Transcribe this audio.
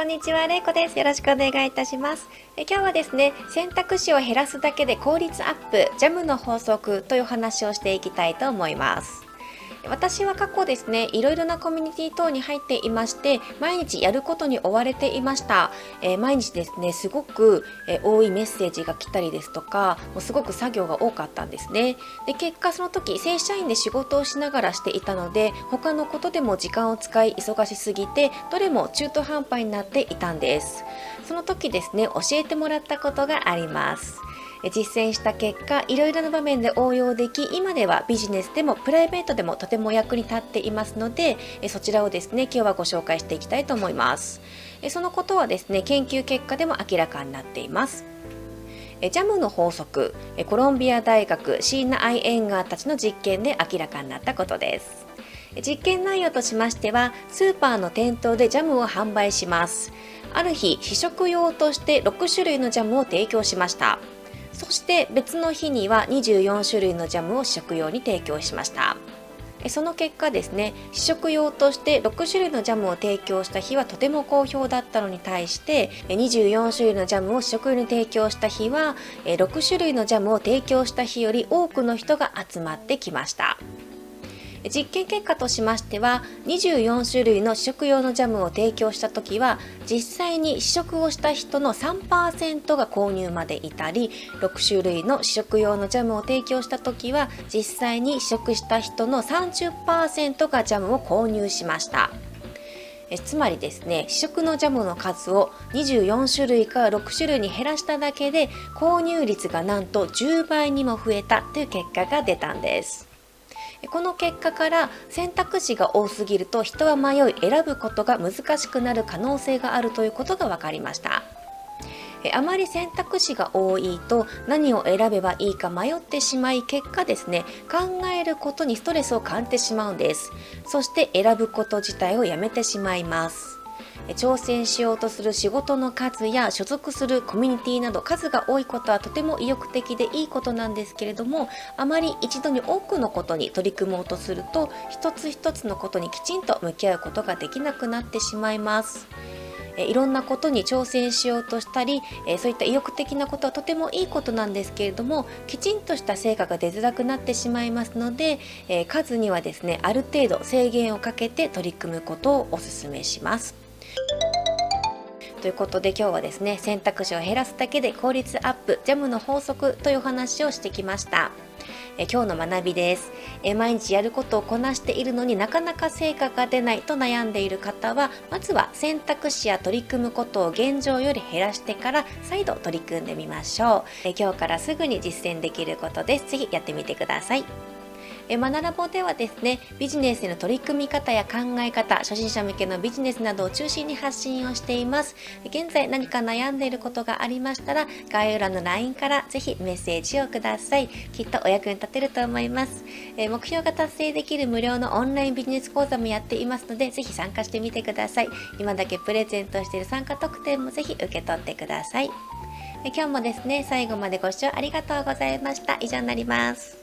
こんにちは、れいこです。よろしくお願いいたします。え今日はですね、選択肢を減らすだけで効率アップ、ジャムの法則という話をしていきたいと思います。私は過去ですねいろいろなコミュニティ等に入っていまして毎日やることに追われていました、えー、毎日ですねすごく、えー、多いメッセージが来たりですとかもうすごく作業が多かったんですね。で結果その時正社員で仕事をしながらしていたので他のことでも時間を使い忙しすぎてどれも中途半端になっていたんです。その時ですね教えてもらったことがあります。実践した結果いろいろな場面で応用でき今ではビジネスでもプライベートでもとても役に立っていますのでそちらをですね今日はご紹介していきたいと思います。そのことはですね研究結果でも明らかになっています。ジャムの法則コロンビア大学シーナ・アイ・エンガーたちの実験で明らかになったことです。実験内容としましてはスーパーの店頭でジャムを販売します。ある日試食用として6種類のジャムを提供しました。そして別の日には24種類のジャムを試食用に提供しました。その結果ですね試食用として6種類のジャムを提供した日はとても好評だったのに対して24種類のジャムを試食用に提供した日は6種類のジャムを提供した日より多くの人が集まってきました。実験結果としましては24種類の試食用のジャムを提供した時は実際に試食をした人の3%が購入までいたり6種類の試食用のジャムを提供した時は実際に試食した人の30%がジャムを購入しました。えつまりですね試食のジャムの数を24種類から6種類に減らしただけで購入率がなんと10倍にも増えたという結果が出たんですこの結果から選択肢が多すぎると人は迷い選ぶことが難しくなる可能性があるということが分かりました。あまり選択肢が多いと何を選べばいいか迷ってしまい結果ですね考えることにストレスを感じてしまうんです。そして選ぶこと自体をやめてしまいます。挑戦しようとする仕事の数や所属するコミュニティなど数が多いことはとても意欲的でいいことなんですけれどもあまり一度に多くのことに取り組もうとすると一つ一つのことにきちんと向き合うことができなくなってしまいます。いろんなことに挑戦しようとしたりそういった意欲的なことはとてもいいことなんですけれどもきちんとした成果が出づらくなってしまいますので数にはですねある程度制限をかけて取り組むことをお勧めします。ということで今日はですね選択肢を減らすだけで効率アップジャムの法則という話をしてきました。え今日の学びです。え毎日やることをこなしているのになかなか成果が出ないと悩んでいる方はまずは選択肢や取り組むことを現状より減らしてから再度取り組んでみましょう。え今日からすぐに実践できることです。ぜひやってみてください。えマナラボではですねビジネスへの取り組み方や考え方初心者向けのビジネスなどを中心に発信をしています。現在何か悩んでいることがありましたら概要欄の LINE からぜひメッセージをください。きっとお役に立てると思います。え目標が達成できる無料のオンラインビジネス講座もやっていますのでぜひ参加してみてください。今だけプレゼントしている参加特典もぜひ受け取ってください。今日もですね最後までご視聴ありがとうございました。以上になります。